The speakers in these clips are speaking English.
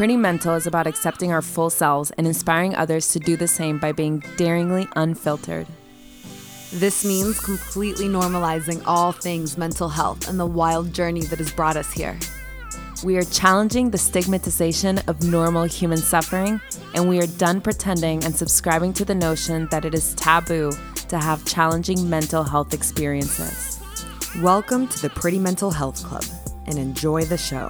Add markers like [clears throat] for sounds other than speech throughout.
Pretty Mental is about accepting our full selves and inspiring others to do the same by being daringly unfiltered. This means completely normalizing all things mental health and the wild journey that has brought us here. We are challenging the stigmatization of normal human suffering, and we are done pretending and subscribing to the notion that it is taboo to have challenging mental health experiences. Welcome to the Pretty Mental Health Club and enjoy the show.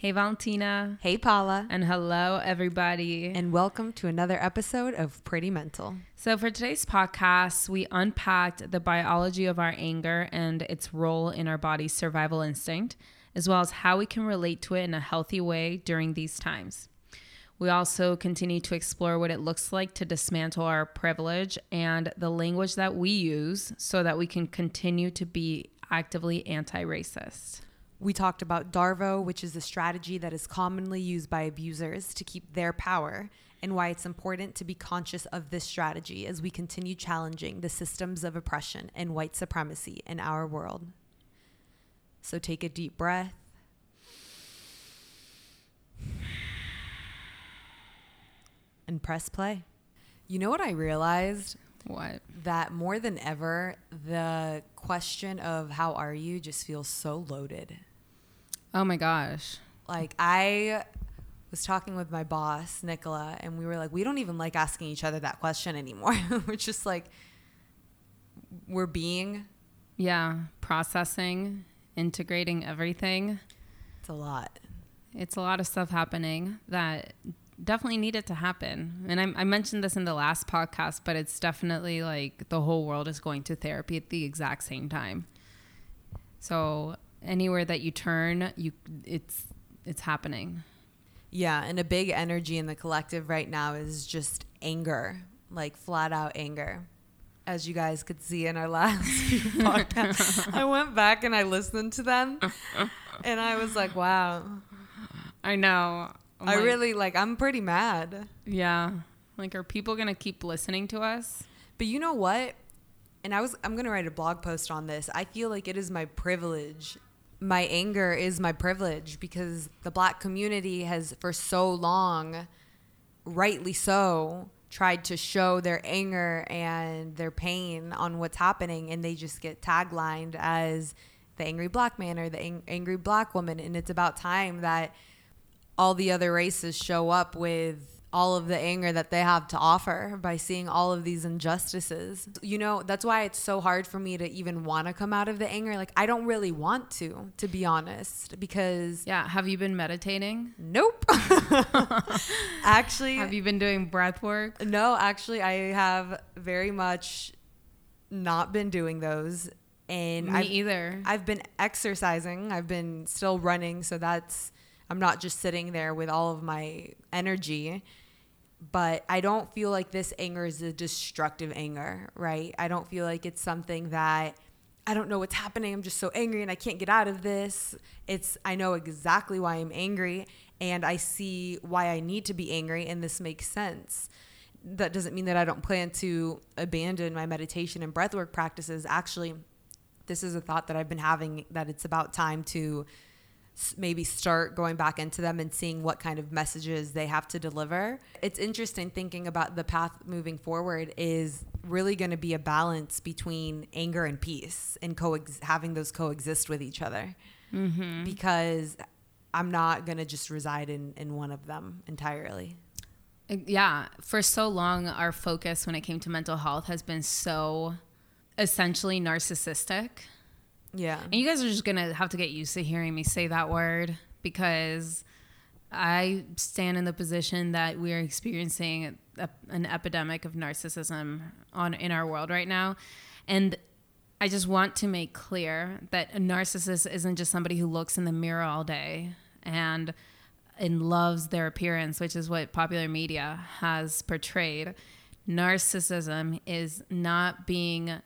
Hey, Valentina. Hey, Paula. And hello, everybody. And welcome to another episode of Pretty Mental. So, for today's podcast, we unpacked the biology of our anger and its role in our body's survival instinct, as well as how we can relate to it in a healthy way during these times. We also continue to explore what it looks like to dismantle our privilege and the language that we use so that we can continue to be actively anti racist. We talked about Darvo, which is a strategy that is commonly used by abusers to keep their power, and why it's important to be conscious of this strategy as we continue challenging the systems of oppression and white supremacy in our world. So take a deep breath. And press play. You know what I realized? What? That more than ever, the question of how are you just feels so loaded. Oh my gosh. Like I was talking with my boss, Nicola, and we were like, we don't even like asking each other that question anymore. [laughs] we're just like we're being yeah, processing, integrating everything. It's a lot. It's a lot of stuff happening that definitely needed to happen. And I, I, mentioned this in the last podcast, but it's definitely like the whole world is going to therapy at the exact same time. So anywhere that you turn, you it's it's happening. Yeah, and a big energy in the collective right now is just anger, like flat out anger. As you guys could see in our [laughs] last few [laughs] podcasts, I went back and I listened to them, and I was like, "Wow." I know. I'm i like, really like. I'm pretty mad. Yeah. Like, are people gonna keep listening to us? But you know what? And I was. I'm gonna write a blog post on this. I feel like it is my privilege my anger is my privilege because the black community has for so long rightly so tried to show their anger and their pain on what's happening and they just get taglined as the angry black man or the ang- angry black woman. And it's about time that all the other races show up with all of the anger that they have to offer by seeing all of these injustices. You know, that's why it's so hard for me to even want to come out of the anger. Like, I don't really want to, to be honest, because. Yeah. Have you been meditating? Nope. [laughs] actually. Have you been doing breath work? No, actually, I have very much not been doing those. And me I've, either. I've been exercising, I've been still running. So that's. I'm not just sitting there with all of my energy but I don't feel like this anger is a destructive anger, right? I don't feel like it's something that I don't know what's happening. I'm just so angry and I can't get out of this. It's I know exactly why I'm angry and I see why I need to be angry and this makes sense. That doesn't mean that I don't plan to abandon my meditation and breathwork practices. Actually, this is a thought that I've been having that it's about time to maybe start going back into them and seeing what kind of messages they have to deliver. It's interesting thinking about the path moving forward is really going to be a balance between anger and peace and coex- having those coexist with each other. Mm-hmm. Because I'm not going to just reside in, in one of them entirely. Yeah. For so long, our focus when it came to mental health has been so essentially narcissistic yeah. And you guys are just going to have to get used to hearing me say that word because I stand in the position that we are experiencing a, an epidemic of narcissism on in our world right now. And I just want to make clear that a narcissist isn't just somebody who looks in the mirror all day and and loves their appearance, which is what popular media has portrayed. Narcissism is not being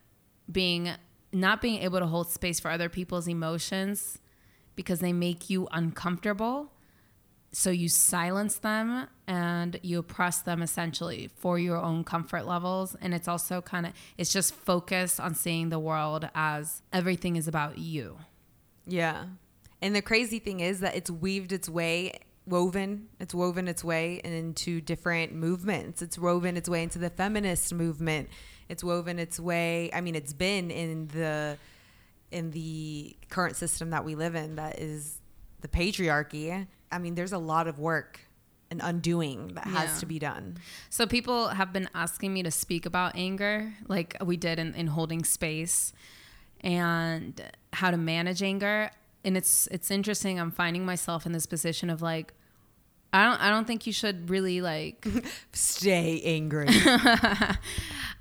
being not being able to hold space for other people's emotions because they make you uncomfortable So you silence them and you oppress them essentially for your own comfort levels. And it's also kind of, it's just focused on seeing the world as everything is about you. Yeah. And the crazy thing is that it's weaved its way, woven, it's woven its way into different movements. It's woven its way into the feminist movement. It's woven its way, I mean, it's been in the in the current system that we live in that is the patriarchy. I mean, there's a lot of work and undoing that has Yeah. to be done. So people have been asking me to speak about anger, like we did in, in holding space, and how to manage anger. And it's it's interesting. I'm finding myself in this position of like, I don't I don't think you should really like [laughs] Stay angry. [laughs]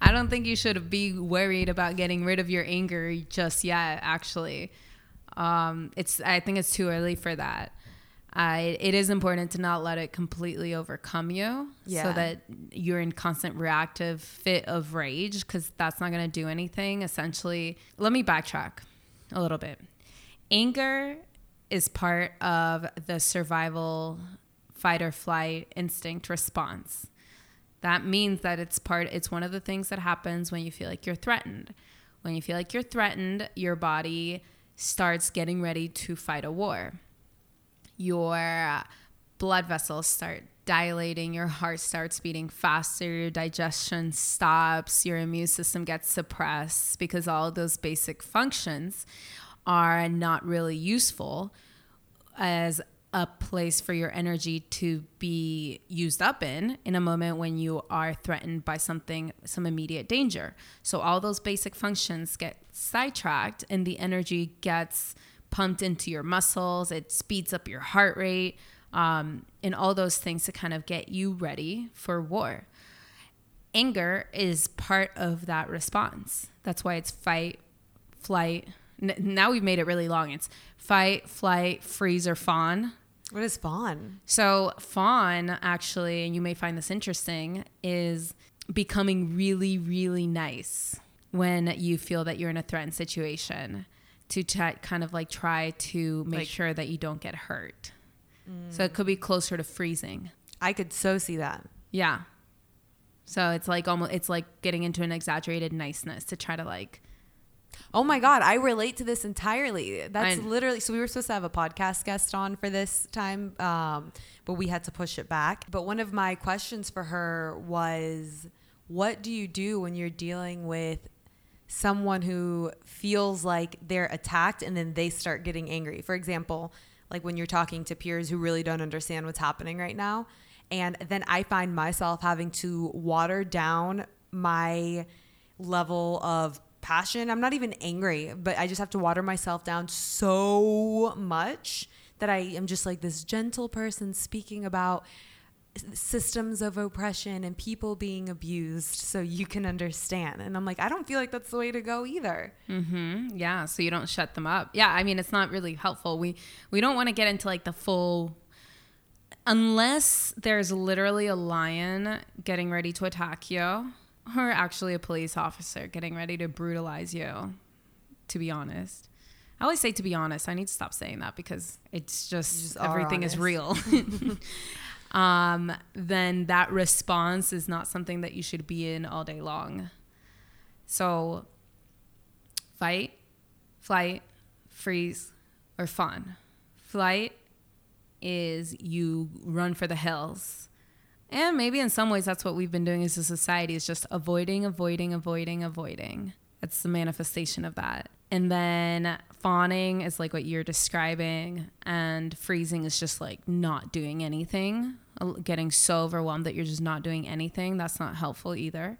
I don't think you should be worried about getting rid of your anger just yet. Actually, um, it's I think it's too early for that. I, it is important to not let it completely overcome you, Yeah. so that you're in constant reactive fit of rage, because that's not going to do anything. Essentially, let me backtrack a little bit. Anger is part of the survival fight or flight instinct response. That means that it's part it's one of the things that happens when you feel like you're threatened. When you feel like you're threatened, your body starts getting ready to fight a war. Your uh, blood vessels start dilating, your heart starts beating faster, your digestion stops, your immune system gets suppressed because all those basic functions are not really useful as a place for your energy to be used up in in a moment when you are threatened by something some immediate danger. So all those basic functions get sidetracked and the energy gets pumped into your muscles. It speeds up your heart rate um, and all those things to kind of get you ready for war. Anger is part of that response. That's why it's fight flight. Now we've made it really long. It's fight flight freeze or fawn what is fawn? so, fawn, actually, and you may find this interesting, is becoming really, really nice when you feel that you're in a threatened situation to t- kind of like try to make Like- sure that you don't get hurt. So, it mm. could be closer to freezing. I could so see that. Yeah. So, it's like almost, it's like getting into an exaggerated niceness to try to like, Oh my God, I relate to this entirely. That's I- literally so. We were supposed to have a podcast guest on for this time, um, but we had to push it back. But one of my questions for her was, What do you do when you're dealing with someone who feels like they're attacked and then they start getting angry? For example, like when you're talking to peers who really don't understand what's happening right now. And then I find myself having to water down my level of passion. I'm not even angry, but I just have to water myself down so much that I am just like this gentle person speaking about systems of oppression and people being abused so you can understand. And I'm like, I don't feel like that's the way to go either. hmm yeah, so you don't shut them up. Yeah, I mean, it's not really helpful. We we don't want to get into like the full unless there's literally a lion getting ready to attack you or actually a police officer getting ready to brutalize you to be honest. I always say to be honest. I need to stop saying that because it's just, just everything is real. [laughs] [laughs] Um, then that response is not something that you should be in all day long. So fight flight freeze or fawn. Flight is you run for the hills. And maybe in some ways that's what we've been doing as a society is just avoiding, avoiding, avoiding, avoiding. That's the manifestation of that. And then fawning is like what you're describing, and freezing is just like not doing anything, uh, getting so overwhelmed that you're just not doing anything. That's not helpful either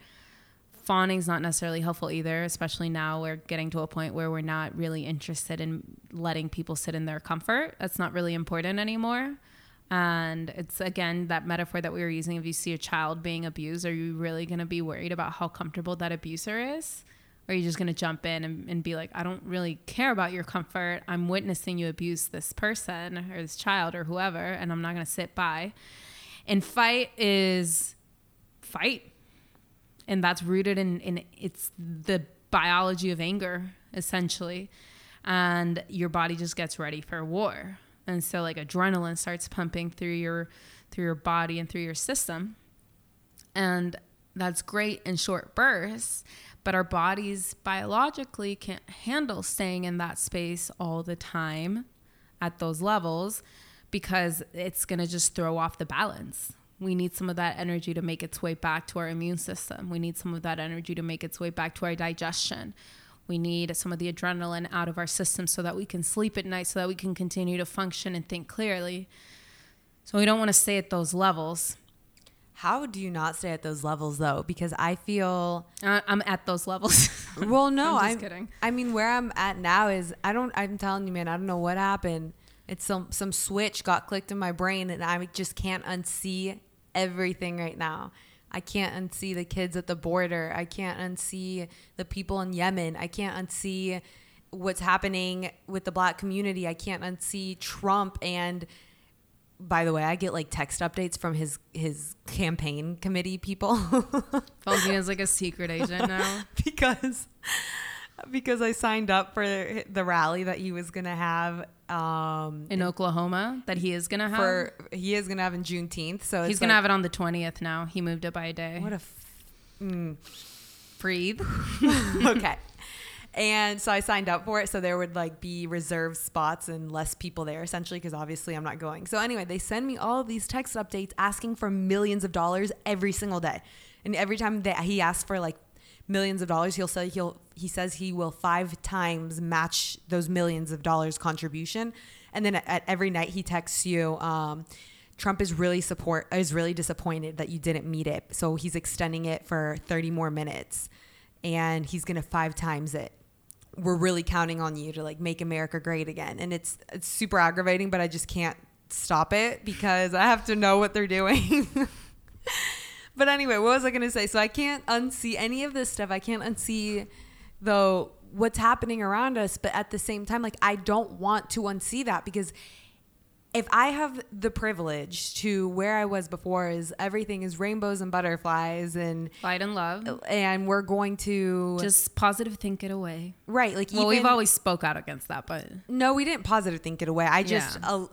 fawning's not necessarily helpful either, especially now we're getting to a point where we're not really interested in letting people sit in their comfort. That's not really important anymore. And it's again that metaphor that we were using. If you see a child being abused, are you really going to be worried about how comfortable that abuser is? Or are you just going to jump in and, and be like, I don't really care about your comfort. I'm witnessing you abuse this person or this child or whoever, and I'm not going to sit by. And fight is fight and that's rooted in, in it's the biology of anger essentially and your body just gets ready for war and so like adrenaline starts pumping through your through your body and through your system. And that's great in short bursts but our bodies biologically can't handle staying in that space all the time at those levels because it's going to just throw off the balance. We need some of that energy to make its way back to our immune system. We need some of that energy to make its way back to our digestion we need some of the adrenaline out of our system so that we can sleep at night, so that we can continue to function and think clearly. So we don't want to stay at those levels. How do you not stay at those levels though? Because I feel uh, I'm at those levels. [laughs] well, no, I'm I'm just kidding. I mean, where I'm at now is I don't. I'm telling you, man, I don't know what happened. It's some some switch got clicked in my brain, and I just can't unsee everything right now. I can't unsee the kids at the border. I can't unsee the people in Yemen. I can't unsee what's happening with the black community. I can't unsee Trump and by the way, I get like text updates from his his campaign committee people. [laughs] Is like a secret agent now [laughs] because because I signed up for the rally that he was gonna have um, in Oklahoma that he is gonna have. For he is gonna have in Juneteenth, so he's gonna like, have it on the twentieth. Now he moved it by a day. What a f- mm. breathe. [laughs] okay. [laughs] And so I signed up for it. So there would like be reserved spots and less people there essentially because obviously I'm not going. So anyway, they send me all of these text updates asking for millions of dollars every single day. And every time that he asks for like millions of dollars, he'll say he'll he says he will five times match those millions of dollars contribution, and then at, at every night he texts you. Um, Trump is really support is really disappointed that you didn't meet it, so he's extending it for 30 more minutes, and he's gonna five times it. We're really counting on you to like make America great again, and it's it's super aggravating, but I just can't stop it because I have to know what they're doing. [laughs] But anyway, what was I going to say? So I can't unsee any of this stuff. I can't unsee though what's happening around us, but at the same time like I don't want to unsee that because if I have the privilege to where I was before is everything is rainbows and butterflies and light and love, and we're going to just positive think it away, right? Like, well, even, we've always spoke out against that, but no, we didn't positive think it away. I just yeah. uh,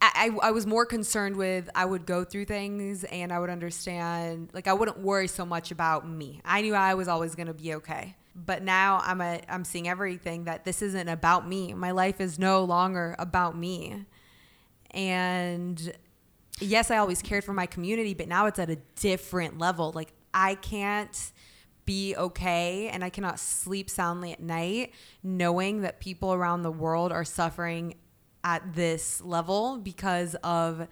I, I was more concerned with I would go through things and I would understand like I wouldn't worry so much about me. I knew I was always to be okay. But now I'm a I'm seeing everything that this isn't about me. My life is no longer about me. And yes, I always cared for my community, but now it's at a different level. Like I can't be okay and I cannot sleep soundly at night knowing that people around the world are suffering at this level because of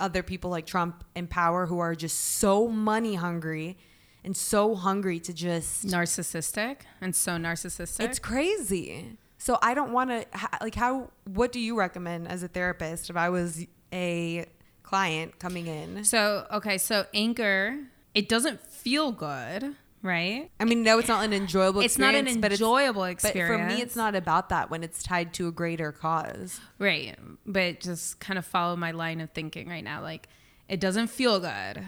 other people like Trump in power who are just so money hungry and so hungry to just narcissistic and so narcissistic. It's crazy. So I don't want to like how what do you recommend as a therapist if I was a client coming in? So, okay, so anger, it doesn't feel good right? I mean, no, it's not an enjoyable. It's not an enjoyable experience. But for me, it's not about that when it's tied to a greater cause, right? But just kind of follow my line of thinking right now. Like, it doesn't feel good,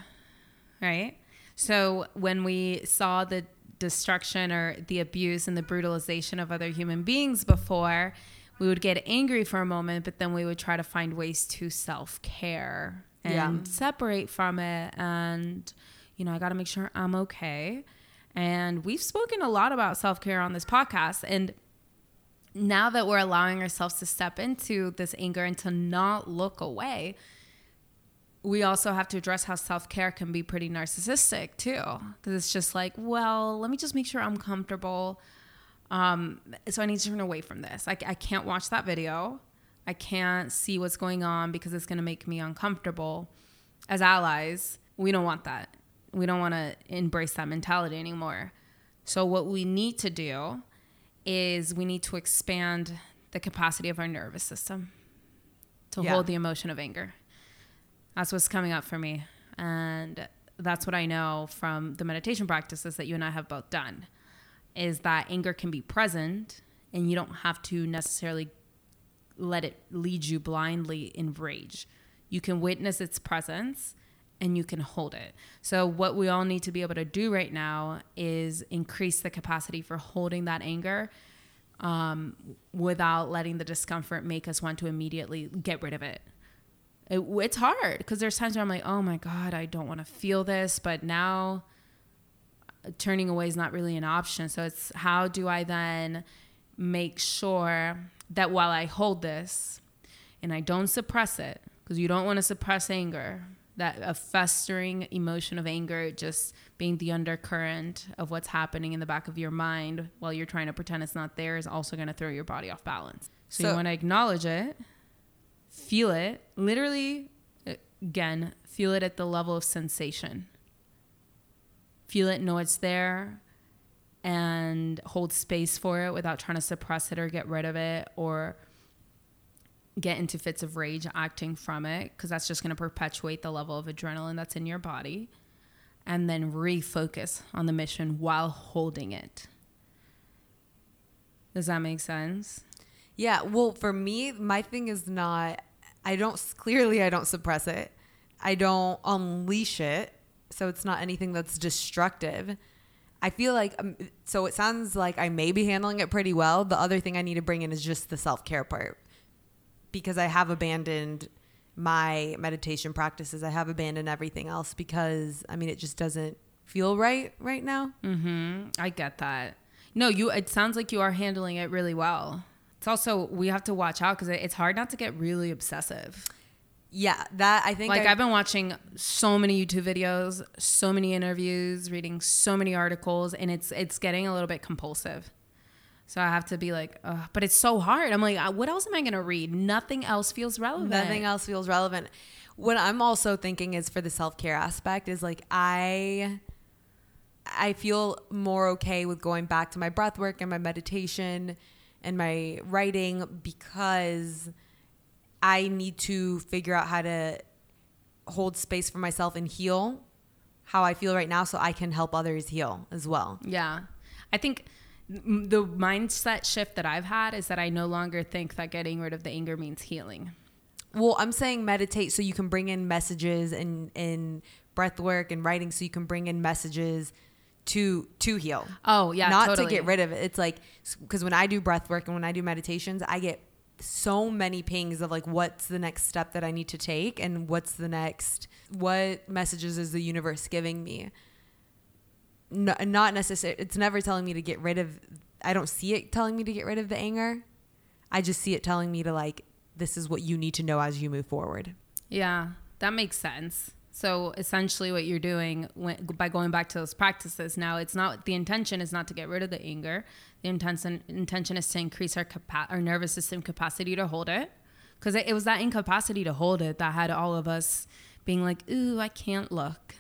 right? So when we saw the destruction or the abuse and the brutalization of other human beings before, we would get angry for a moment, but then we would try to find ways to self care and yeah. separate from it. And, you know, I got to make sure I'm okay. And we've spoken a lot about self care on this podcast. And now that we're allowing ourselves to step into this anger and to not look away, we also have to address how self care can be pretty narcissistic too. Because it's just like, well, let me just make sure I'm comfortable. Um, so I need to turn away from this. I, I can't watch that video. I can't see what's going on because it's going to make me uncomfortable. As allies, we don't want that we don't want to embrace that mentality anymore. So what we need to do is we need to expand the capacity of our nervous system to yeah. hold the emotion of anger. That's what's coming up for me. And that's what I know from the meditation practices that you and I have both done is that anger can be present and you don't have to necessarily let it lead you blindly in rage. You can witness its presence and you can hold it. So, what we all need to be able to do right now is increase the capacity for holding that anger um, without letting the discomfort make us want to immediately get rid of it. it it's hard because there's times where I'm like, oh my God, I don't want to feel this. But now uh, turning away is not really an option. So it's how do I then make sure that while I hold this and I don't suppress it, because you don't want to suppress anger, that a festering emotion of anger just being the undercurrent of what's happening in the back of your mind while you're trying to pretend it's not there is also going to throw your body off balance. So, so you want to acknowledge it, feel it, literally, again, feel it at the level of sensation. Feel it, know it's there, and hold space for it without trying to suppress it or get rid of it or get into fits of rage acting from it because that's just going to perpetuate the level of adrenaline that's in your body and then refocus on the mission while holding it. Does that make sense? Yeah, well, for me, my thing is not I don't clearly I don't suppress it. I don't unleash it. So it's not anything that's destructive. I feel like um, so it sounds like I may be handling it pretty well. The other thing I need to bring in is just the self-care part because I have abandoned my meditation practices. I have abandoned everything else because I mean it just doesn't feel right right now. Mm-hmm. I get that. No, you it sounds like you are handling it really well. It's also we have to watch out cuz it's hard not to get really obsessive. Yeah, that I think like I, I've been watching so many YouTube videos, so many interviews, reading so many articles and it's it's getting a little bit compulsive. So I have to be like, but it's so hard. I'm like, what else am I going to read? Nothing else feels relevant. Nothing else feels relevant. What I'm also thinking is for the self care aspect is like I, I feel more okay with going back to my breath work and my meditation and my writing because I need to figure out how to hold space for myself and heal how I feel right now so I can help others heal as well. Yeah. I think the mindset shift that I've had is that I no longer think that getting rid of the anger means healing. Well, I'm saying meditate so you can bring in messages and and breath work and writing so you can bring in messages to to heal. Oh, yeah, not totally. to get rid of it. It's like cuz when I do breath work and when I do meditations, I get so many pings of like what's the next step that I need to take and what's the next what messages is the universe giving me no, not necessarily it's never telling me to get rid of i don't see it telling me to get rid of the anger. I just see it telling me to like this is what you need to know as you move forward. Yeah that makes sense. So essentially what you're doing when, by going back to those practices now it's not the intention is not to get rid of the anger. The intention intention is to increase our capa- our nervous system capacity to hold it. Because it, it was that incapacity to hold it that had all of us being like ooh i can't look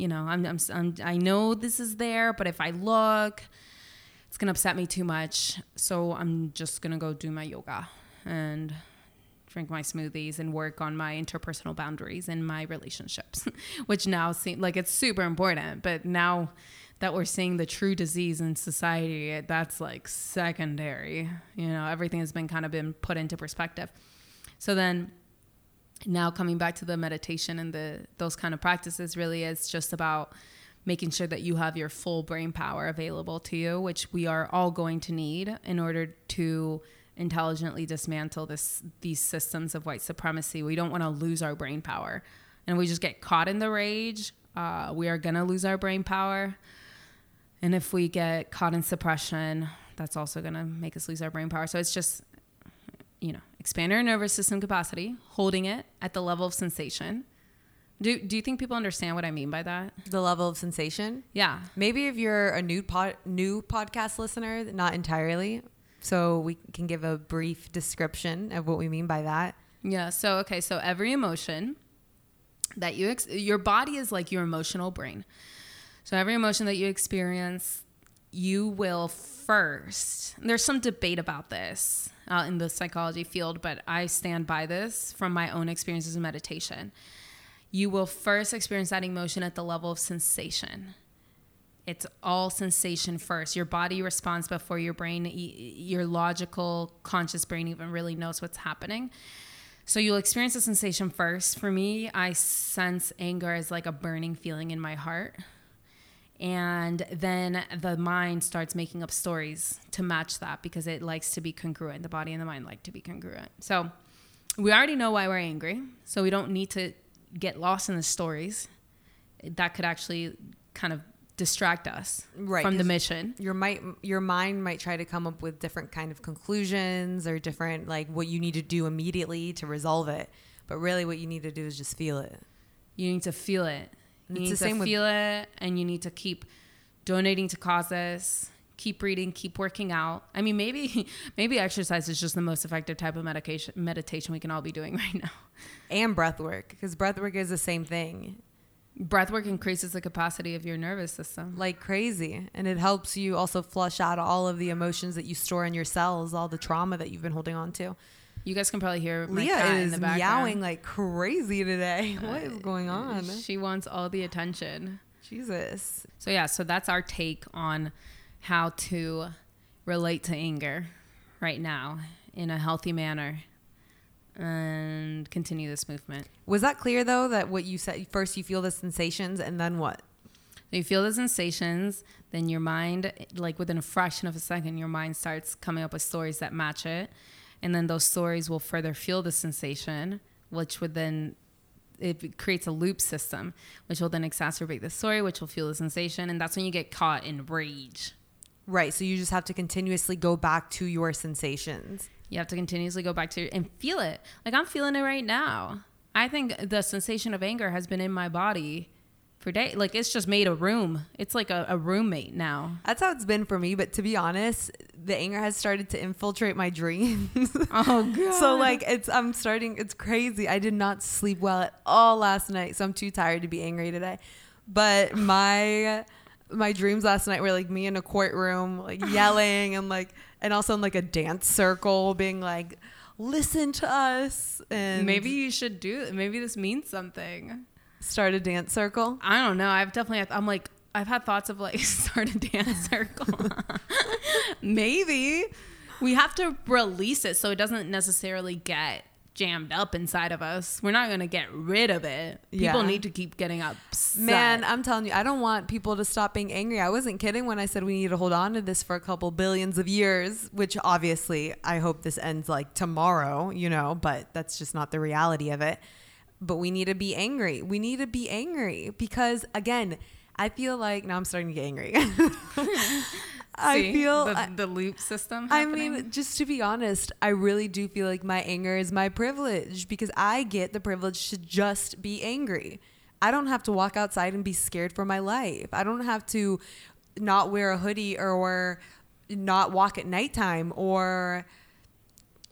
you know, I'm, I'm, I'm, i know this is there, but if I look, it's gonna upset me too much. So I'm just gonna go do my yoga and drink my smoothies and work on my interpersonal boundaries and my relationships, [laughs] which now seem like it's super important. But now that we're seeing the true disease in society, that's like secondary. You know, everything has been kind of been put into perspective. So then now coming back to the meditation and the those kind of practices really is just about making sure that you have your full brain power available to you which we are all going to need in order to intelligently dismantle this these systems of white supremacy. We don't want to lose our brain power. And we just get caught in the rage. Uh, we are going to lose our brain power. And if we get caught in suppression that's also going to make us lose our brain power. So it's just you know, expand our nervous system capacity, holding it at the level of sensation. Do, do you think people understand what I mean by that? The level of sensation? Yeah. Maybe if you're a new pod, new podcast listener, not entirely. So we can give a brief description of what we mean by that. Yeah. So okay. So every emotion that you ex- your body is like your emotional brain. So every emotion that you experience, you will first. There's some debate about this uh, in the psychology field, but I stand by this from my own experiences in meditation. You will first experience that emotion at the level of sensation. It's all sensation first. Your body responds before your brain, your logical, conscious brain even really knows what's happening. So you'll experience the sensation first. For me, I sense anger as like a burning feeling in my heart And then the mind starts making up stories to match that because it likes to be congruent. The body and the mind like to be congruent. So we already know why we're angry. So we don't need to get lost in the stories. That could actually kind of distract us Right, from the mission. your might your mind might try to come up with different kind of conclusions or different like what you need to do immediately to resolve it but really what you need to do is just feel it You need to feel it. You It's need the to same with- feel it, and you need to keep donating to causes. Keep reading. Keep working out. I mean, maybe [laughs] maybe exercise is just the most effective type of medication meditation we can all be doing [laughs] right now. and breath work because breath work is the same thing Breath work increases the capacity of your nervous system. like crazy and it helps you also flush out all of the emotions that you store in your cells all the trauma that you've been holding on to You guys can probably hear my leah is meowing like crazy today [laughs] what is uh, going on She wants all the attention. jesus So yeah, so that's our take on how to relate to anger right now in a healthy manner and continue this movement. was that clear though that what you said first you feel the sensations and then what You feel the sensations, then your mind, like within a fraction of a second, your mind starts coming up with stories that match it. And then those stories will further fuel the sensation, which would then, it creates a loop system, which will then exacerbate the story, which will fuel the sensation. And that's when you get caught in rage. Right. So you just have to continuously go back to your sensations. You have to continuously go back to and feel it. Like I'm feeling it right now. I think the sensation of anger has been in my body for day. Like it's just made a room. It's like a, a roommate now. That's how it's been for me. But to be honest, the anger has started to infiltrate my dreams. [laughs] Oh god. so like it's I'm starting it's crazy. I did not sleep well at all last night, so I'm too tired to be angry today. But [laughs] my my dreams last night were like me in a courtroom, like [laughs] yelling and like and also in like a dance circle being like listen to us and maybe you should do maybe this means something. Start a dance circle. I don't know. I've definitely I'm like I've had thoughts of like [laughs] start a dance circle. [laughs] maybe we have to release it so it doesn't necessarily get jammed up inside of us. We're not going to get rid of it. People Yeah. need to keep getting upset. Man, I'm telling you, I don't want people to stop being angry. I wasn't kidding when I said we need to hold on to this for a couple billions of years, which obviously I hope this ends like tomorrow, you know, but that's just not the reality of it. But we need to be angry. We need to be angry because, again, I feel like now I'm starting to get angry. [laughs] I feel. the, the loop system. I mean, just to be honest, I really do feel like my anger is my privilege because I get the privilege to just be angry. I don't have to walk outside and be scared for my life. I don't have to not wear a hoodie or not walk at nighttime or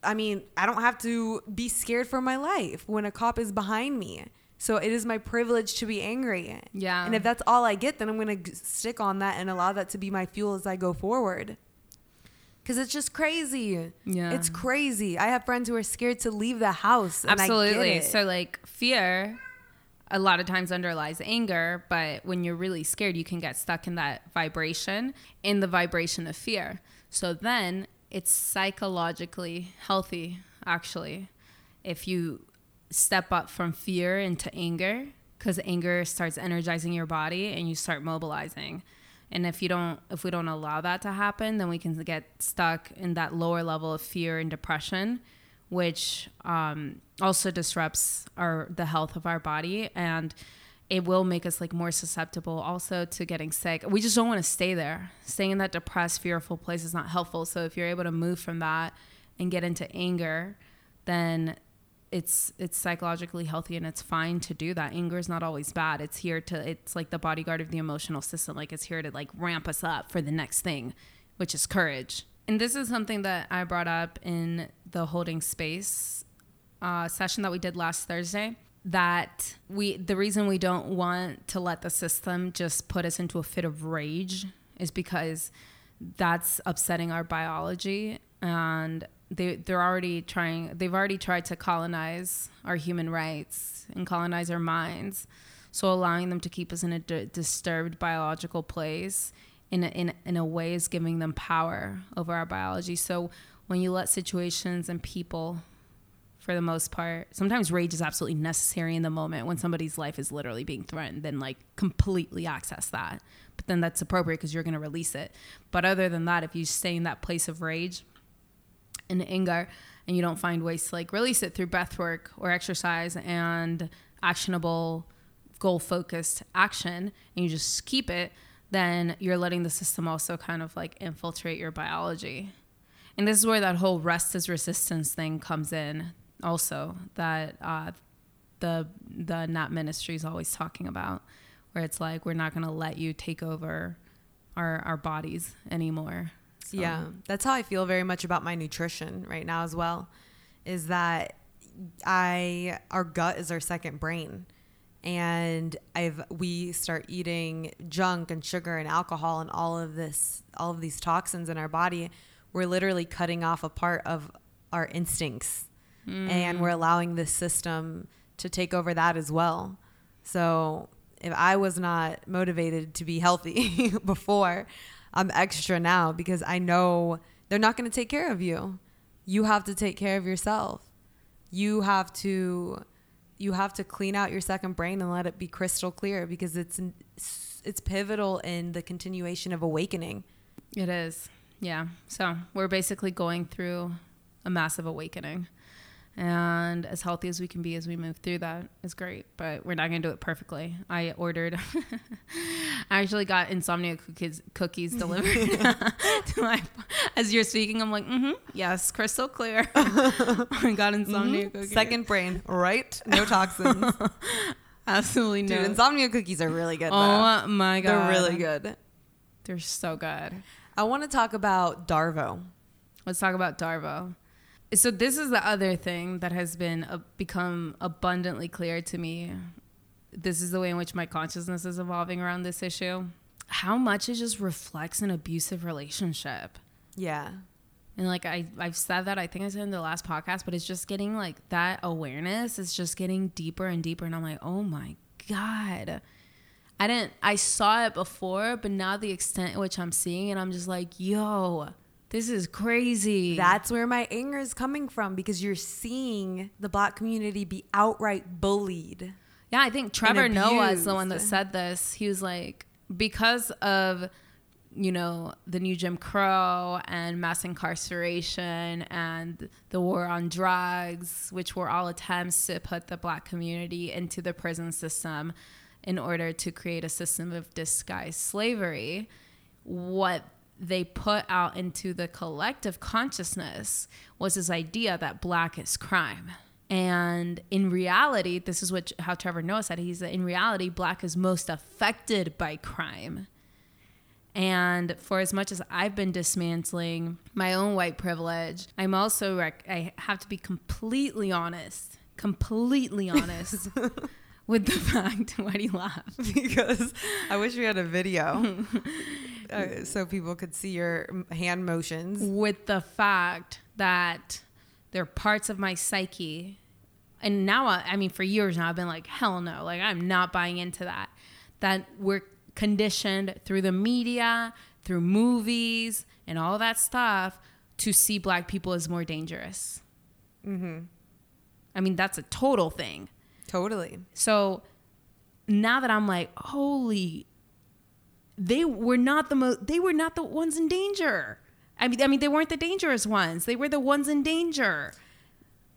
I mean, I don't have to be scared for my life when a cop is behind me. So it is my privilege to be angry. Yeah. And if that's all I get, then I'm going to stick on that and allow that to be my fuel as I go forward. Cuz it's just crazy. Yeah. It's crazy. I have friends who are scared to leave the house. And I get Absolutely. So like fear a lot of times underlies anger, but when you're really scared, you can get stuck in that vibration, in the vibration of fear. So then it's psychologically healthy actually if you step up from fear into anger because anger starts energizing your body and you start mobilizing. And if you don't if we don't allow that to happen then we can get stuck in that lower level of fear and depression which um, also disrupts our the health of our body. And it will make us like more susceptible also to getting sick. We just don't want to stay there. Staying in that depressed fearful place is not helpful. So if you're able to move from that and get into anger then it's it's psychologically healthy and it's fine to do that. Anger is not always bad. It's here to it's like the bodyguard of the emotional system. Like it's here to like ramp us up for the next thing which is courage. And this is something that i brought up in the holding space uh, session that we did last thursday that we the reason we don't want to let the system just put us into a fit of rage is because that's upsetting our biology. And they they're already trying they've already tried to colonize our human rights and colonize our minds. So allowing them to keep us in a d- disturbed biological place in a, in, in a way is giving them power over our biology. So when you let situations and people for the most part. Sometimes rage is absolutely necessary in the moment when somebody's life is literally being threatened, then like completely access that. But then that's appropriate because you're going to release it. But other than that, if you stay in that place of rage and anger and you don't find ways to like release it through breath work or exercise and actionable goal focused action and you just keep it, then you're letting the system also kind of like infiltrate your biology. And this is where that whole rest is resistance thing comes in also that uh, the the Nap Ministry is always talking about, where it's like we're not going to let you take over our our bodies anymore. So. Yeah, that's how I feel very much about my nutrition right now as well. Is that I our gut is our second brain, and I've we start eating junk and sugar and alcohol and all of this all of these toxins in our body. We're literally cutting off a part of our instincts mm. and we're allowing this system to take over that as well. So if I was not motivated to be healthy [laughs] before, I'm extra now because I know they're not going to take care of you. You have to take care of yourself. You have to you have to clean out your second brain and let it be crystal clear because it's it's pivotal in the continuation of awakening. It is. Yeah. So, we're basically going through a massive awakening and as healthy as we can be as we move through that is great but we're not going to do it perfectly. I ordered [laughs] i actually got insomnia cookies cookies [laughs] delivered [laughs] to my as you're speaking i'm like mm-hmm yes crystal clear. I got insomnia mm-hmm. cookies. Second brain right? No toxins. Absolutely no. Dude, insomnia cookies are really good oh though. my god. they're really good. They're so good. I want to talk about darvo. Let's talk about darvo so this is the other thing that has been uh, become abundantly clear to me this is the way in which my consciousness is evolving around this issue how much it just reflects an abusive relationship yeah and like I, I've said that I think I said in the last podcast, but it's just getting like that awareness is just getting deeper and deeper. And I'm like, oh my God. I didn't I saw it before, but now the extent in which I'm seeing it, I'm just like, yo, this is crazy. That's where my anger is coming from because you're seeing the black community be outright bullied. Yeah, I think Trevor Noah is the one that said this. He was like, because of, you know, the new Jim Crow and mass incarceration and the war on drugs, which were all attempts to put the black community into the prison system in order to create a system of disguised slavery. What they put out into the collective consciousness was this idea that black is crime. And in reality, this is what how Trevor Noah said. He's that in reality, black is most affected by crime. And for as much as I've been dismantling my own white privilege, I'm also rec- I have to be completely honest, completely [laughs] honest with the [laughs] fact. [laughs] Why do you laugh? Because I wish we had a video uh, so people could see your hand motions. With the fact that there are parts of my psyche, and now I, I mean, for years now, I've been like, hell no, like I'm not buying into that. That we're conditioned through the media, through movies, and all that stuff to see black people as more dangerous. Mm-hmm. I mean, that's a total thing. Totally. So now that I'm like, holy, they were not the most, they were not the ones in danger. I mean, I mean, they weren't the dangerous ones. They were the ones in danger.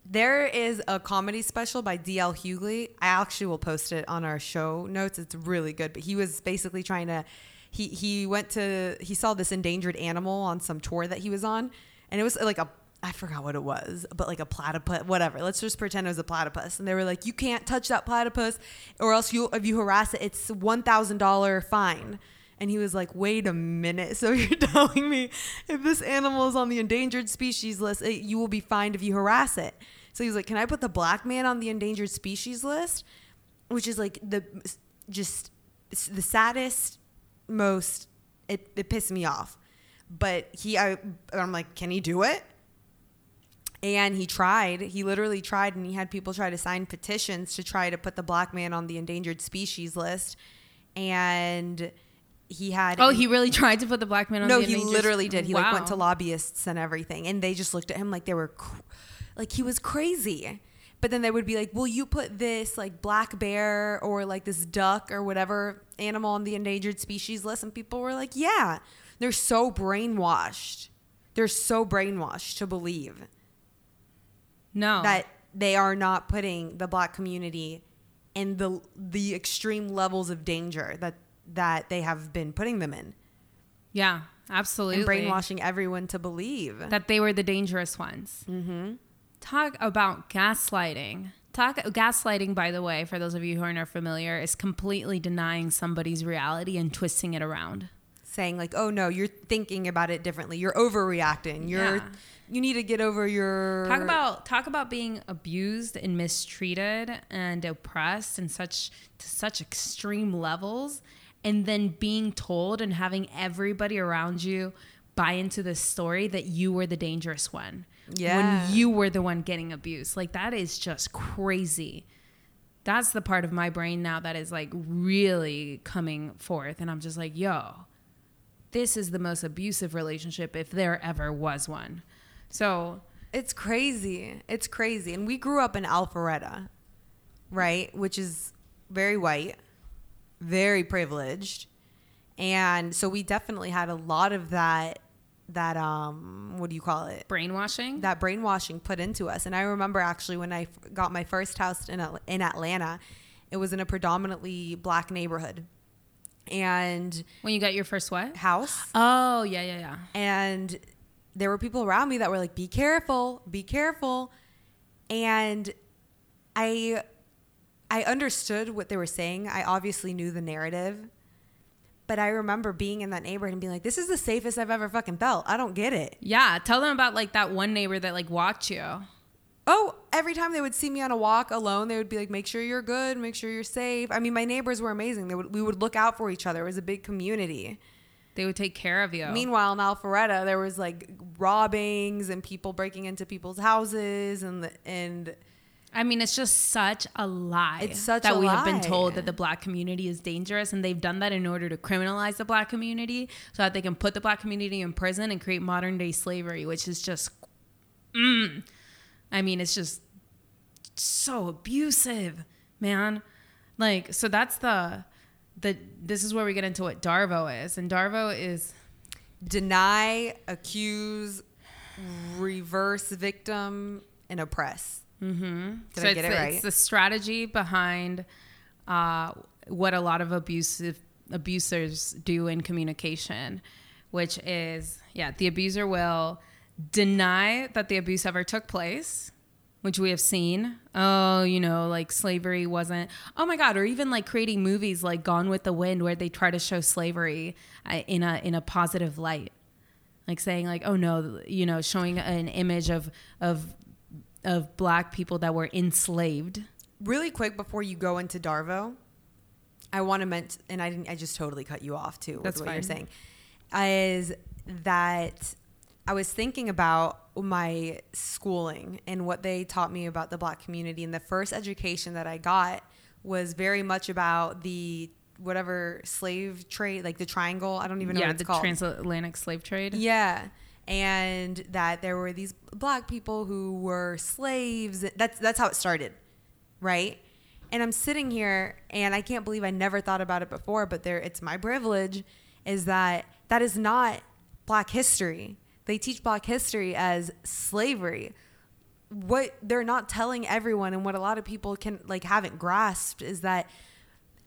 There is a comedy special by DL Hughley. I actually will post it on our show notes. It's really good. But he was basically trying to, he he went to he saw this endangered animal on some tour that he was on, and it was like a I forgot what it was, but like a platypus, whatever. Let's just pretend it was a platypus. And they were like, you can't touch that platypus or else you if you harass it, it's $1,000 fine. And he was like, wait a minute. [laughs] So you're telling me if this animal is on the endangered species list, it, you will be fined if you harass it. So he was like, can I put the black man on the endangered species list? Which is like the just the saddest, most, it, it pissed me off. But he, I, I'm like, can he do it? And he tried. He literally tried, and he had people try to sign petitions to try to put the black man on the endangered species list. And he had. Oh, he really [laughs] tried to put the black man on. No, he literally did. He wow. like went to lobbyists and everything, and they just looked at him like they were. Cr- like he was crazy. But then they would be like, "Will you put this like black bear or like this duck or whatever animal on the endangered species list?" And people were like, "Yeah." They're so brainwashed. They're so brainwashed to believe No. that they are not putting the black community in the the extreme levels of danger that that they have been putting them in yeah, absolutely. and brainwashing everyone to believe. that they were the dangerous ones. Mm-hmm. Talk about gaslighting. Talk gaslighting, by the way, for those of you who are not familiar, is completely denying somebody's reality and twisting it around. saying like, "Oh no, you're thinking about it differently. You're overreacting. You're Yeah. you need to get over your Talk about talk about being abused and mistreated and oppressed in such to such extreme levels, and then being told and having everybody around you buy into the story that you were the dangerous one. Yeah. When you were the one getting abused. Like that is just crazy. That's the part of my brain now that is like really coming forth. And I'm just like, yo, this is the most abusive relationship if there ever was one. So It's crazy. It's crazy. And we grew up in Alpharetta, right? Which is very white, very privileged. And so we definitely had a lot of that that um what do you call it? brainwashing. that brainwashing put into us. And I remember actually when I f- got my first house in in Atlanta, it was in a predominantly black neighborhood. And when you got your first what? house Oh, yeah, yeah, yeah. and there were people around me that were like be careful be careful and i i understood what they were saying. I obviously knew the narrative. But i remember being in that neighborhood and being like this is the safest i've ever fucking felt. I don't get it. Yeah, tell them about like that one neighbor that like walked you. oh every time they would see me on a walk alone they would be like make sure you're good. Make sure you're safe. I mean my neighbors were amazing. They would we would look out for each other. It was a big community. They would take care of you. Meanwhile, in Alpharetta, there was like robbings and people breaking into people's houses, and the, and I mean, it's just such a lie. It's such that we have been told that the black community is dangerous, and they've done that in order to criminalize the black community, so that they can put the black community in prison and create modern day slavery, which is just, mm. I mean, it's just so abusive, man. Like, so that's the the. This is where we get into what Darvo is, and Darvo is deny, accuse, reverse victim, and oppress. Mm-hmm. Did I it's get it the, right? It's the strategy behind uh, what a lot of abusive abusers do in communication, which is yeah, the abuser will deny that the abuse ever took place, which we have seen. Oh, you know, like slavery wasn't. Oh my God, or even like creating movies like Gone with the Wind, where they try to show slavery uh, in a in a positive light, like saying like, oh no, you know, showing an image of of of black people that were enslaved. really quick before you go into Darvo, I want to mention, and I didn't, I just totally cut you off too with That's what fine. you're saying, is that I was thinking about my schooling and what they taught me about the black community. And the first education that I got was very much about the whatever slave trade, like the triangle. I don't even know yeah, what it's the called. transatlantic slave trade. Yeah. And that there were these black people who were slaves. That's that's how it started, right? And I'm sitting here and I can't believe I never thought about it before, but there it's my privilege is that that is not black history. They teach black history as slavery. What they're not telling everyone and what a lot of people can like haven't grasped is that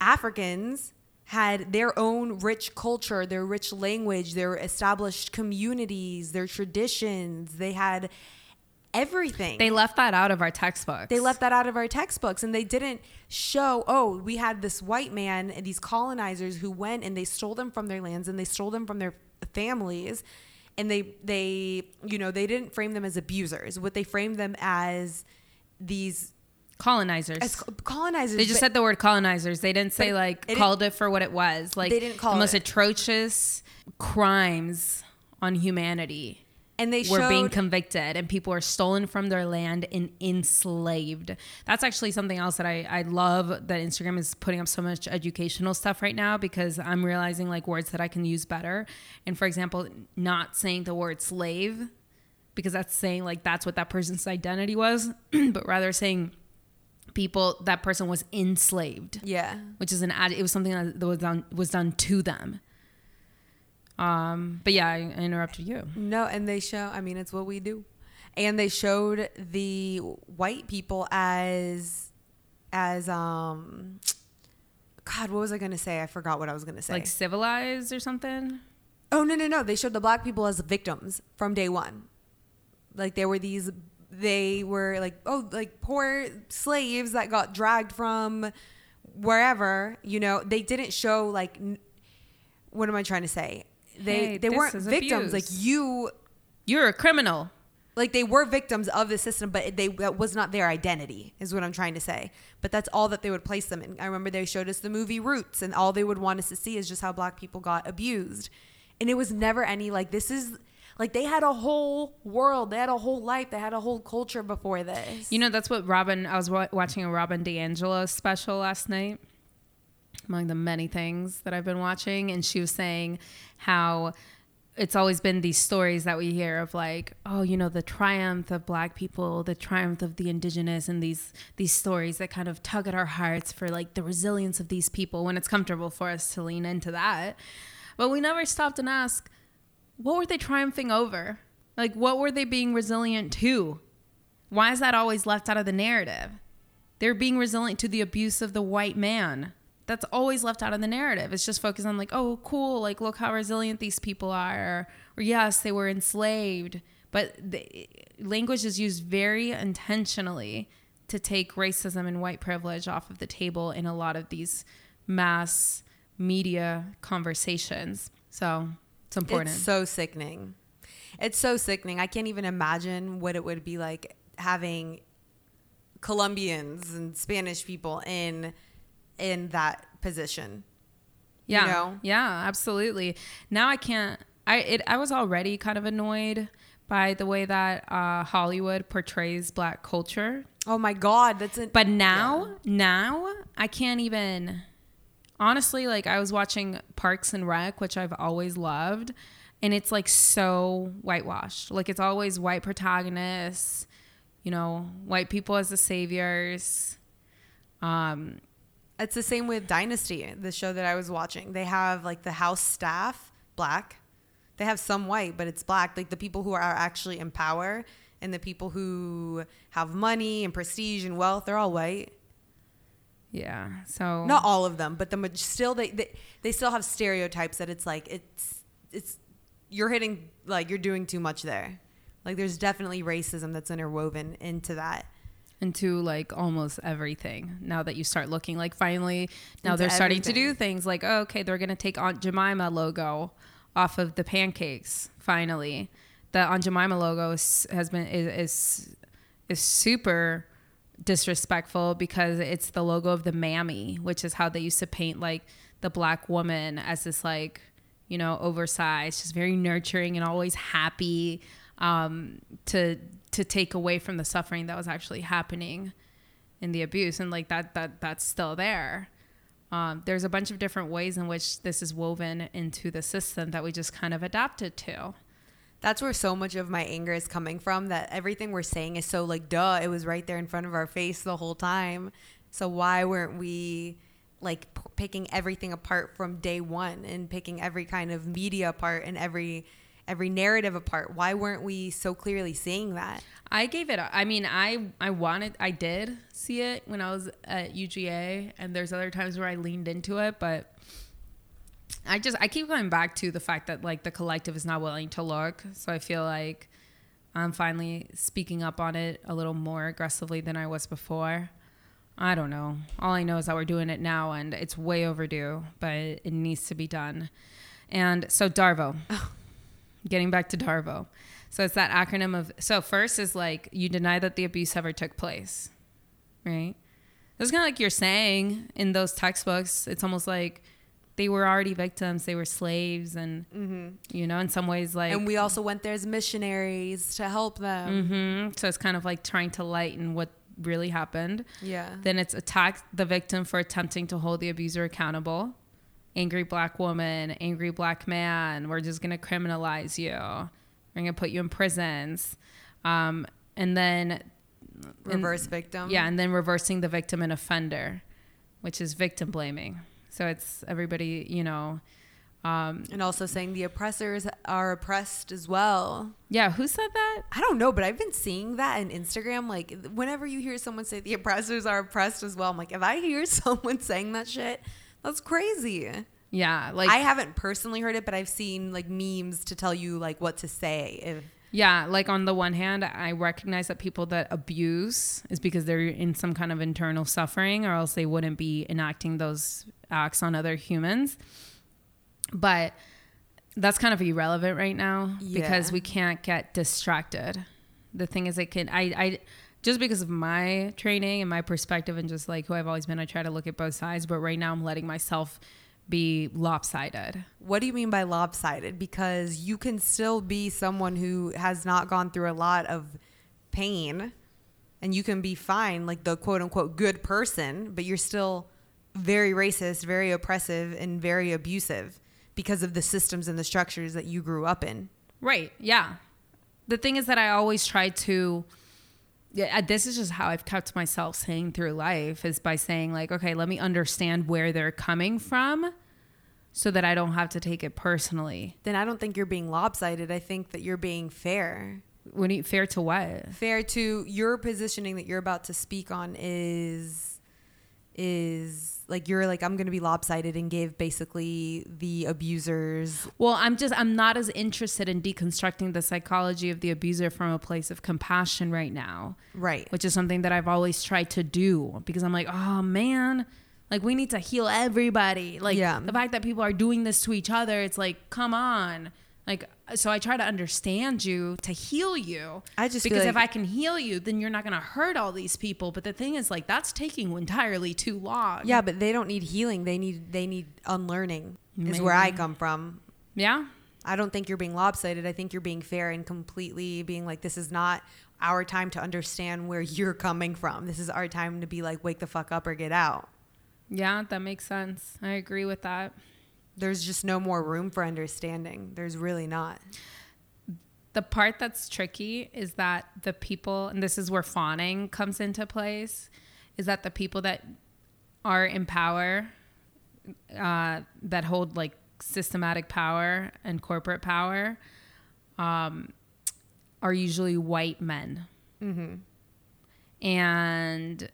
Africans had their own rich culture, their rich language, their established communities, their traditions. They had everything. They left that out of our textbooks. They left that out of our textbooks and they didn't show, oh, we had this white man and these colonizers who went and they stole them from their lands and they stole them from their families and they they you know, they didn't frame them as abusers. What they framed them as these colonizers. as colonizers. they just said the word colonizers. They didn't say like it called it for what it was. Like They didn't call the most it. atrocious crimes on humanity and they were being convicted and people are stolen from their land and enslaved. That's actually something else that I, I love that Instagram is putting up so much educational stuff right now because I'm realizing like words that I can use better. And for example, not saying the word slave because that's saying like that's what that person's identity was, [clears throat] but rather saying people that person was enslaved, Yeah. which is an ad. It was something that was done was done to them. Um, but yeah, I, interrupted you. No, and they show, I mean, it's what we do. And they showed the white people as, as, um, God, what was I going to say? I forgot what I was going to say. Like civilized or something. oh, no, no, no. They showed the black people as victims from day one. Like they were these, they were like, oh, like poor slaves that got dragged from wherever, you know, they didn't show like, n- what am I trying to say? They, Hey, they weren't victims. Like you You're a criminal. like they were victims of the system but they that was not their identity is what i'm trying to say but that's all that they would place them in i remember they showed us the movie roots and all they would want us to see is just how black people got abused and it was never any like this is like they had a whole world. They had a whole life. They had a whole culture before this. You know, that's what Robin. I was wa- watching a Robin DiAngelo special last night, among the many things that I've been watching, and she was saying how it's always been these stories that we hear of like, oh, you know, the triumph of Black people, the triumph of the indigenous, and these these stories that kind of tug at our hearts for like the resilience of these people when it's comfortable for us to lean into that, but we never stopped and asked, what were they triumphing over? Like, what were they being resilient to? Why is that always left out of the narrative? They're being resilient to the abuse of the white man. That's always left out of the narrative. It's just focused on like, oh, cool, like look how resilient these people are, or, yes, they were enslaved. But the language is used very intentionally to take racism and white privilege off of the table in a lot of these mass media conversations. So it's important. it's so sickening it's so sickening i can't even imagine what it would be like having colombians and spanish people in in that position Yeah. know? Yeah, absolutely. Now I can't I it I was already kind of annoyed by the way that uh, Hollywood portrays black culture. Oh my God, that's an. But now, now I can't even honestly like I was watching Parks and Rec, which I've always loved, and it's like so whitewashed. Like it's always white protagonists, you know, white people as the saviors. Um It's the same with Dynasty, the show that I was watching. They have like the house staff black. They have some white, but it's black. Like the people who are actually in power and the people who have money and prestige and wealth, they're all white. Yeah. So Not all of them, but the still they, they they still have stereotypes that it's like it's it's you're hitting like you're doing too much there. Like there's definitely racism that's interwoven into that. into like almost everything now that you start looking like finally now Into they're starting to do things like oh, okay they're gonna take aunt jemima logo off of the pancakes finally the aunt jemima logo is, has been is, is is super disrespectful because it's the logo of the mammy which is how they used to paint like the black woman as this like you know oversized just very nurturing and always happy um, to to take away from the suffering that was actually happening in the abuse. And like that that that's still there. Um, there's a bunch of different ways in which this is woven into the system that we just kind of adapted to That's where so much of my anger is coming from. That everything we're saying is so like, duh, it was right there in front of our face the whole time. So why weren't we like p- picking everything apart from day one and picking every kind of media apart and every every narrative apart? Why weren't we so clearly seeing that? I gave it. i mean, I I wanted. I did see it when I was at UGA, and there's other times where I leaned into it, but I just I keep going back to the fact that like the collective is not willing to look. So I feel like I'm finally speaking up on it a little more aggressively than I was before. I don't know. All I know is that we're doing it now, and it's way overdue, but it needs to be done. And so Darvo, [laughs] getting back to Darvo. So it's that acronym of so first is like you deny that the abuse ever took place, right? That's kind of like you're saying in those textbooks. It's almost like they were already victims, they were slaves, and you know, in some ways, like and we also went there as missionaries to help them. Mhm. So it's kind of like trying to lighten what really happened. Yeah. Then it's attack the victim for attempting to hold the abuser accountable. Angry black woman, angry black man, we're just gonna criminalize you. We're going to put you in prisons. Um, and then Reverse victim. yeah, and then reversing the victim and offender, which is victim blaming. So it's everybody, you know. Um, And also saying the oppressors are oppressed as well. yeah, who said that? I don't know, but I've been seeing that in Instagram. Like, whenever you hear someone say the oppressors are oppressed as well, I'm like, if I hear [laughs] someone saying that shit, that's crazy. Yeah, like I haven't personally heard it, but I've seen like memes to tell you like what to say. If Yeah, like on the one hand, I recognize that people that abuse is because they're in some kind of internal suffering, or else they wouldn't be enacting those acts on other humans. But that's kind of irrelevant right now because we can't get distracted. The thing is, it can I I just because of my training and my perspective and just like who I've always been, I try to look at both sides. But right now, I'm letting myself be lopsided. what do you mean by lopsided? Because you can still be someone who has not gone through a lot of pain, and you can be fine, like the quote unquote good person, but you're still very racist, very oppressive, and very abusive because of the systems and the structures that you grew up in. Right. Yeah. The thing is that I always try to. Yeah, this is just how I've kept myself sane through life is by saying like, okay, let me understand where they're coming from, so that I don't have to take it personally. Then I don't think you're being lopsided. I think that you're being fair. When you fair to what? fair to your positioning that you're about to speak on is is like you're like I'm going to be lopsided and give basically the abusers Well, I'm just I'm not as interested in deconstructing the psychology of the abuser from a place of compassion right now. right which is something that I've always tried to do because I'm like, oh man, like we need to heal everybody. Like Yeah. the fact that people are doing this to each other, it's like, come on. Like so I try to understand you to heal you. I just because if I can heal you, then you're not gonna hurt all these people. But the thing is like that's taking entirely too long. yeah but they don't need healing they need they need unlearning is where I come from Yeah. I don't think you're being lopsided I think you're being fair and completely being like this is not our time to understand where you're coming from this is our time to be like wake the fuck up or get out Yeah, that makes sense. I agree with that. There's just no more room for understanding. There's really not. The part that's tricky is that the people, and this is where fawning comes into place, is that the people that are in power, uh, that hold like systematic power and corporate power, um, are usually white men. And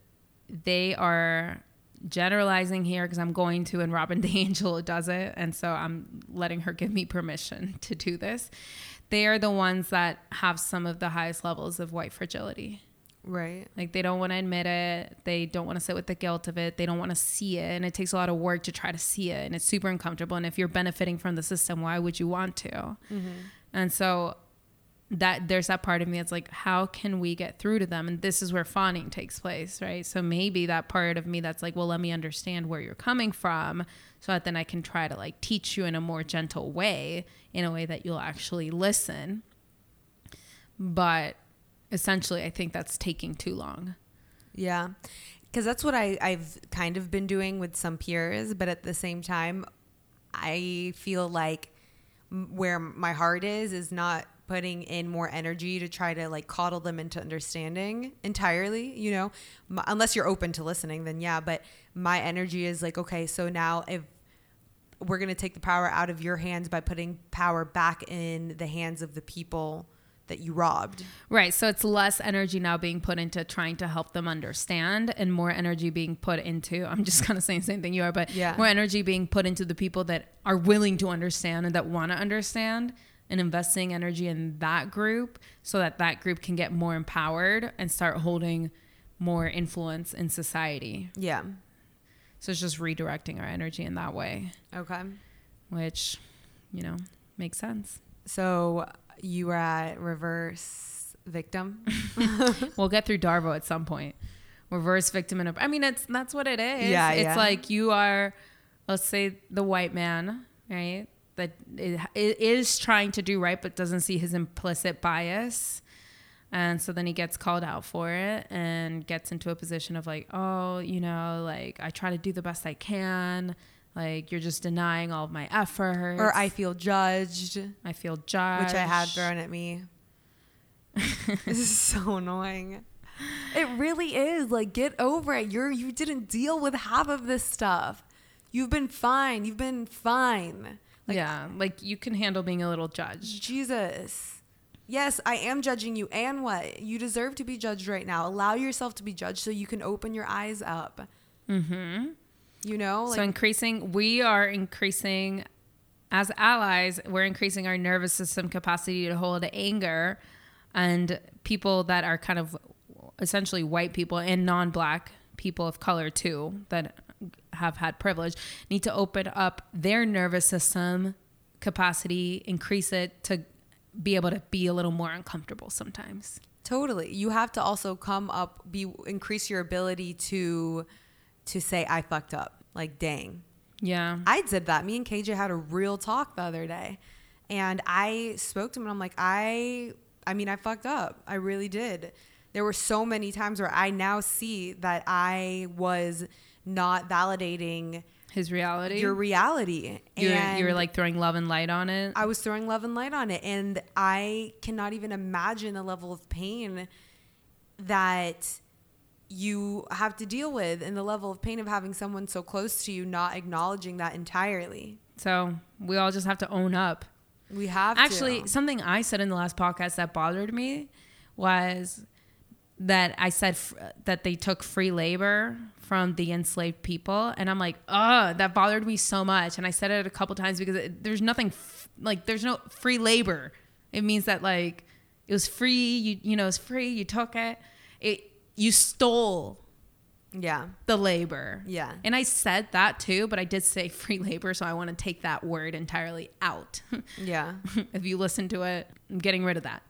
they are generalizing here because I'm going to, and Robin [laughs] DiAngelo does it. And so I'm letting her give me permission [laughs] to do this. They are the ones that have some of the highest levels of white fragility. right Like they don't want to admit it. They don't want to sit with the guilt of it. They don't want to see it. And it takes a lot of work to try to see it. And it's super uncomfortable. And if you're benefiting from the system, why would you want to? Mm-hmm. And so that there's that part of me that's like, how can we get through to them? And this is where fawning takes place, right? So maybe that part of me that's like, well, let me understand where you're coming from so that then I can try to like teach you in a more gentle way, in a way that you'll actually listen. But essentially, I think that's taking too long. Yeah. Because that's what I, I've kind of been doing with some peers. But at the same time, I feel like where my heart is, is not putting in more energy to try to like coddle them into understanding entirely, you know, M- unless you're open to listening, then yeah. But my energy is like, okay, so now if we're going to take the power out of your hands by putting power back in the hands of the people that you robbed. Right. So it's less energy now being put into trying to help them understand and more energy being put into, I'm just kind of saying the same thing you are, but Yeah. more energy being put into the people that are willing to understand and that want to understand and investing energy in that group so that that group can get more empowered and start holding more influence in society. Yeah. So it's just redirecting our energy in that way, Okay. which, you know, makes sense. So you were at reverse victim. [laughs] We'll get through Darvo at some point. Reverse victim and I mean it's that's what it is. Yeah, it's yeah. like you are, let's say the white man, right? That i- is trying to do right but doesn't see his implicit bias. And so then he gets called out for it and gets into a position of like, oh, you know, like I try to do the best I can. Like you're just denying all of my effort. Or I feel judged, I feel judged. which I had thrown at me. [laughs] this is so annoying. It really is. Like, get over it. You're you didn't deal with half of this stuff. You've been fine. You've been fine. Like, yeah, like you can handle being a little judged. Jesus. Yes, I am judging you. And what? You deserve to be judged right now. Allow yourself to be judged so you can open your eyes up. Mm-hmm. You know? Like, so increasing, we are increasing as allies. We're increasing our nervous system capacity to hold anger, and people that are kind of essentially white people and non-black people of color too that have had privilege need to open up their nervous system capacity, increase it to be able to be a little more uncomfortable sometimes. Totally. You have to also come up be increase your ability to to say I fucked up. Like dang. Yeah. I did that. Me and KJ had a real talk the other day. And I spoke to him and I'm like, I I mean, I fucked up. I really did. There were so many times where I now see that I was not validating His reality. your reality. you were, you were like throwing love and light on it. I was throwing love and light on it. And I cannot even imagine the level of pain that you have to deal with and the level of pain of having someone so close to you not acknowledging that entirely. so we all just have to own up. We have Actually, to. something I said in the last podcast that bothered me was that I said f- that they took free labor from the enslaved people, and I'm like, oh, that bothered me so much. And I said it a couple times because it, there's nothing f- like there's no free labor. It means that like it was free. You you know it's free. You took it. It you stole Yeah. the labor. Yeah. And I said that too, but I did say [laughs] free labor, so I want to take that word entirely out. [laughs] Yeah. if you listen to it, I'm getting rid of that.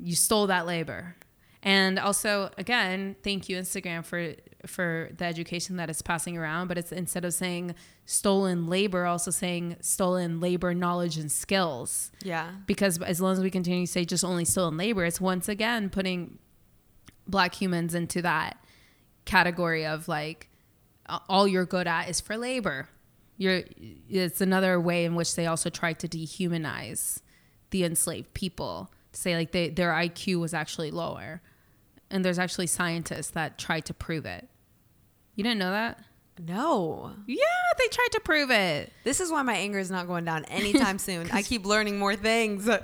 You stole that labor. And also, again, thank you Instagram for for the education that it's passing around. But it's instead of saying stolen labor, also saying stolen labor, knowledge, and skills. Yeah. Because as long as we continue to say just only stolen labor, it's once again putting black humans into that category of like all you're good at is for labor. You're it's another way in which they also try to dehumanize the enslaved people. Say like they, their IQ was actually lower. And there's actually scientists that tried to prove it. You didn't know that? No. Yeah, they tried to prove it. This is why my anger is not going down [laughs] anytime soon. I keep learning more things. [laughs]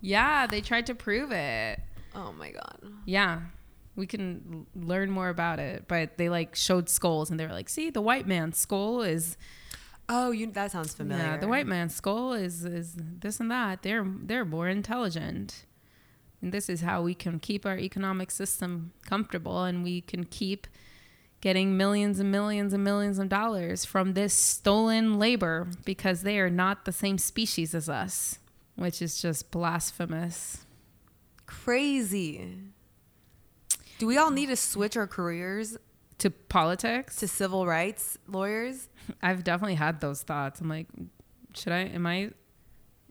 Yeah, they tried to prove it. oh my god. Yeah. We can learn more about it, but they like showed skulls and they were like, "See, the white man's skull is Oh, you that sounds familiar. yeah, the white man's skull is is this and that. They're they're more intelligent." And this is how we can keep our economic system comfortable and we can keep getting millions and millions and millions of dollars from this stolen labor because they are not the same species as us, which is just blasphemous. Crazy. Do we all need to switch our careers To politics? to civil rights lawyers? I've definitely had those thoughts. I'm like, should I, am I,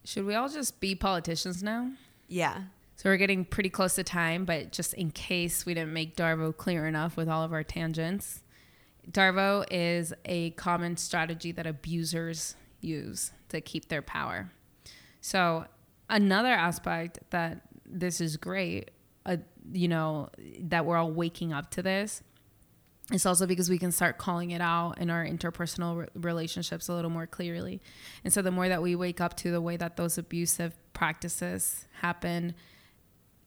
should we all just be politicians now? Yeah. So we're getting pretty close to time, but just in case we didn't make Darvo clear enough with all of our tangents, Darvo is a common strategy that abusers use to keep their power. So another aspect that this is great, uh, you know, that we're all waking up to this. It's also because we can start calling it out in our interpersonal re- relationships a little more clearly. And so the more that we wake up to the way that those abusive practices happen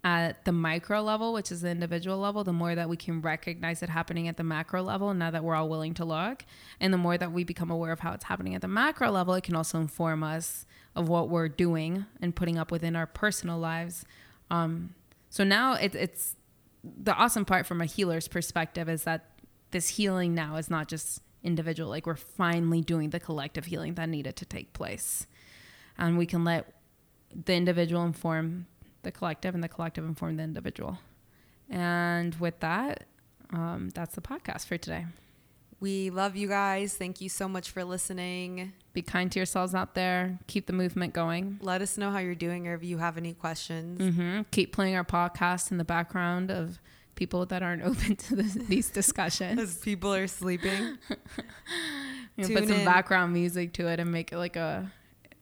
at the micro level, which is the individual level, the more that we can recognize it happening at the macro level, now that we're all willing to look, and the more that we become aware of how it's happening at the macro level, it can also inform us of what we're doing and putting up within our personal lives. Um, so now it, it's the awesome part from a healer's perspective is that this healing now is not just individual, like we're finally doing the collective healing that needed to take place. And we can let the individual inform the collective and the collective inform the individual. And with that, um, that's the podcast for today. We love you guys. Thank you so much for listening. Be kind to yourselves out there. Keep the movement going. Let us know how you're doing or if you have any questions. hmm Keep playing our podcast in the background of people that aren't [laughs] open to this, these discussions. As people are sleeping. [laughs] You Tune put some in. background music to it and make it like a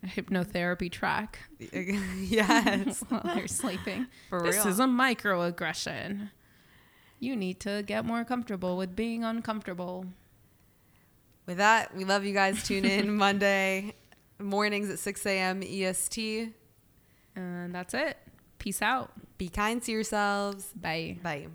hypnotherapy track [laughs] yes, while they're sleeping. for this real. is a microaggression. You need to get more comfortable with being uncomfortable. With that, we love you guys. Tune in Monday mornings at 6 a.m. EST. And that's it. Peace out. Be kind to yourselves. Bye. Bye.